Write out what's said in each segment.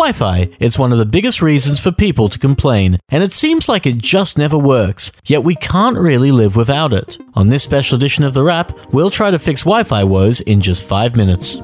Wi Fi, is one of the biggest reasons for people to complain, and it seems like it just never works, yet we can't really live without it. On this special edition of The Wrap, we'll try to fix Wi Fi woes in just five minutes.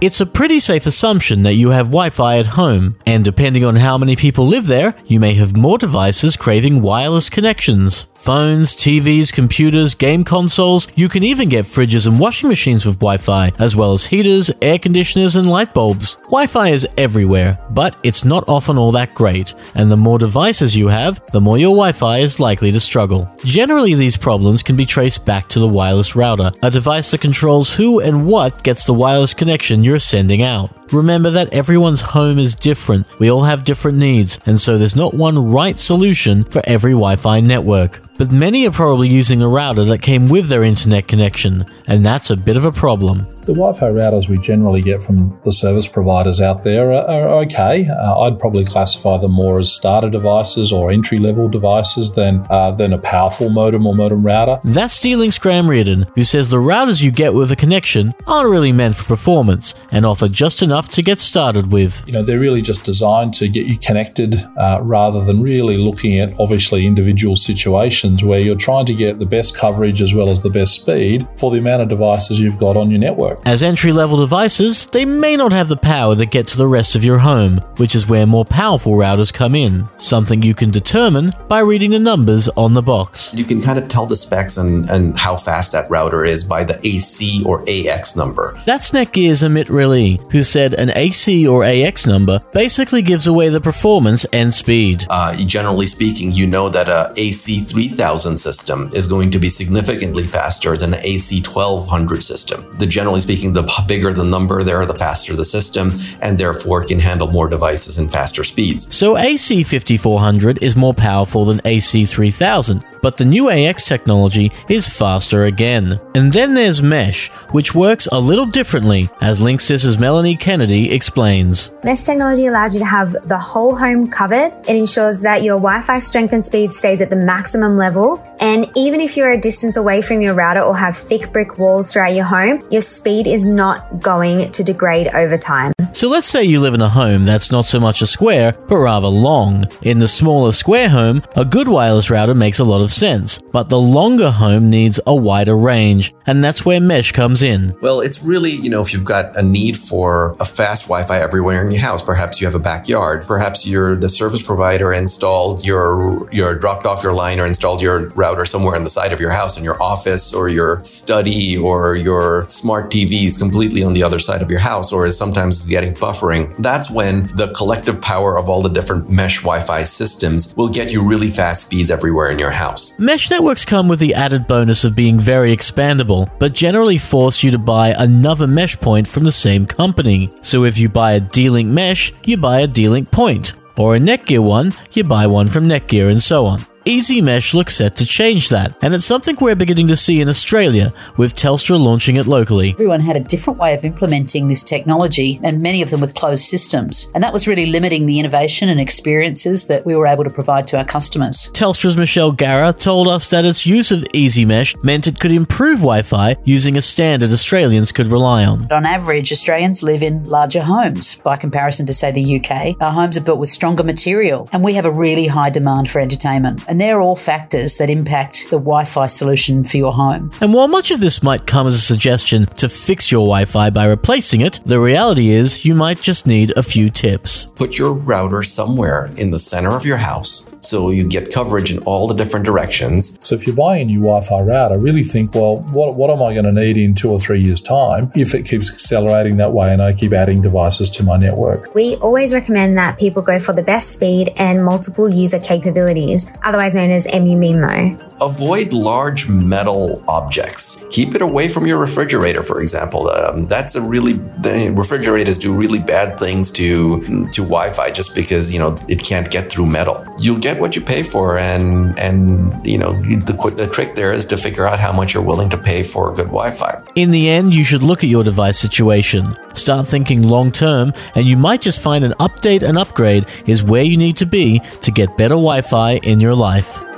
It's a pretty safe assumption that you have Wi Fi at home, and depending on how many people live there, you may have more devices craving wireless connections. Phones, TVs, computers, game consoles, you can even get fridges and washing machines with Wi Fi, as well as heaters, air conditioners, and light bulbs. Wi Fi is everywhere, but it's not often all that great, and the more devices you have, the more your Wi Fi is likely to struggle. Generally, these problems can be traced back to the wireless router, a device that controls who and what gets the wireless connection you're sending out. Remember that everyone's home is different, we all have different needs, and so there's not one right solution for every Wi Fi network. But many are probably using a router that came with their internet connection, and that's a bit of a problem. The Wi Fi routers we generally get from the service providers out there are, are okay. Uh, I'd probably classify them more as starter devices or entry level devices than, uh, than a powerful modem or modem router. That's D-Link's Graham Reardon, who says the routers you get with a connection aren't really meant for performance and offer just enough to get started with. You know, they're really just designed to get you connected uh, rather than really looking at obviously individual situations where you're trying to get the best coverage as well as the best speed for the amount of devices you've got on your network. As entry level devices, they may not have the power that get to the rest of your home, which is where more powerful routers come in, something you can determine by reading the numbers on the box. You can kind of tell the specs and, and how fast that router is by the AC or AX number. That's Netgear's Amit Raleigh, who said an AC or AX number basically gives away the performance and speed. Uh, generally speaking, you know that a AC 3000 system is going to be significantly faster than an AC 1200 system. The generally speaking, the bigger the number there, the faster the system, and therefore can handle more devices and faster speeds. So AC 5400 is more powerful than AC 3000, but the new AX technology is faster again. And then there's Mesh, which works a little differently, as Linksys's Melanie Kennedy explains. Mesh technology allows you to have the whole home covered. It ensures that your Wi Fi strength and speed stays at the maximum level. And even if you're a distance away from your router or have thick brick walls throughout your home, your speed is not going to degrade over time. So let's say you live in a home that's not so much a square, but rather long. In the smaller square home, a good wireless router makes a lot of sense, but the longer home needs a wider range, and that's where Mesh comes in. Well, it's really, you know, if you've got a need for a fast Wi Fi everywhere in your house, perhaps you have a backyard, perhaps you're the service provider installed your, your dropped off your line or installed your router somewhere on the side of your house in your office or your study or your smart TV is completely on the other side of your house or is sometimes getting buffering, that's when the collective power of all the different mesh Wi Fi systems will get you really fast speeds everywhere in your house. Mesh networks come with the added bonus of being very expandable, but generally force you to buy another mesh point from the same company. So if you buy a D Link mesh, you buy a D Link point. Or a Netgear one, you buy one from Netgear and so on. Easy Mesh looks set to change that, and it's something we're beginning to see in Australia, with Telstra launching it locally. Everyone had a different way of implementing this technology, and many of them with closed systems. And that was really limiting the innovation and experiences that we were able to provide to our customers. Telstra's Michelle Garra told us that its use of Easy Mesh meant it could improve Wi Fi using a standard Australians could rely on. On average, Australians live in larger homes. By comparison to, say, the UK, our homes are built with stronger material, and we have a really high demand for entertainment. And they're all factors that impact the Wi Fi solution for your home. And while much of this might come as a suggestion to fix your Wi Fi by replacing it, the reality is you might just need a few tips. Put your router somewhere in the center of your house so you get coverage in all the different directions. So if you're buying a new Wi-Fi router, I really think, well, what, what am I going to need in two or three years' time if it keeps accelerating that way and I keep adding devices to my network? We always recommend that people go for the best speed and multiple user capabilities, otherwise known as MU-MIMO. Avoid large metal objects. Keep it away from your refrigerator, for example. Um, that's a really the refrigerators do really bad things to to Wi-Fi just because you know it can't get through metal. You'll get what you pay for, and and you know the the trick there is to figure out how much you're willing to pay for good Wi-Fi. In the end, you should look at your device situation, start thinking long term, and you might just find an update and upgrade is where you need to be to get better Wi Fi in your life.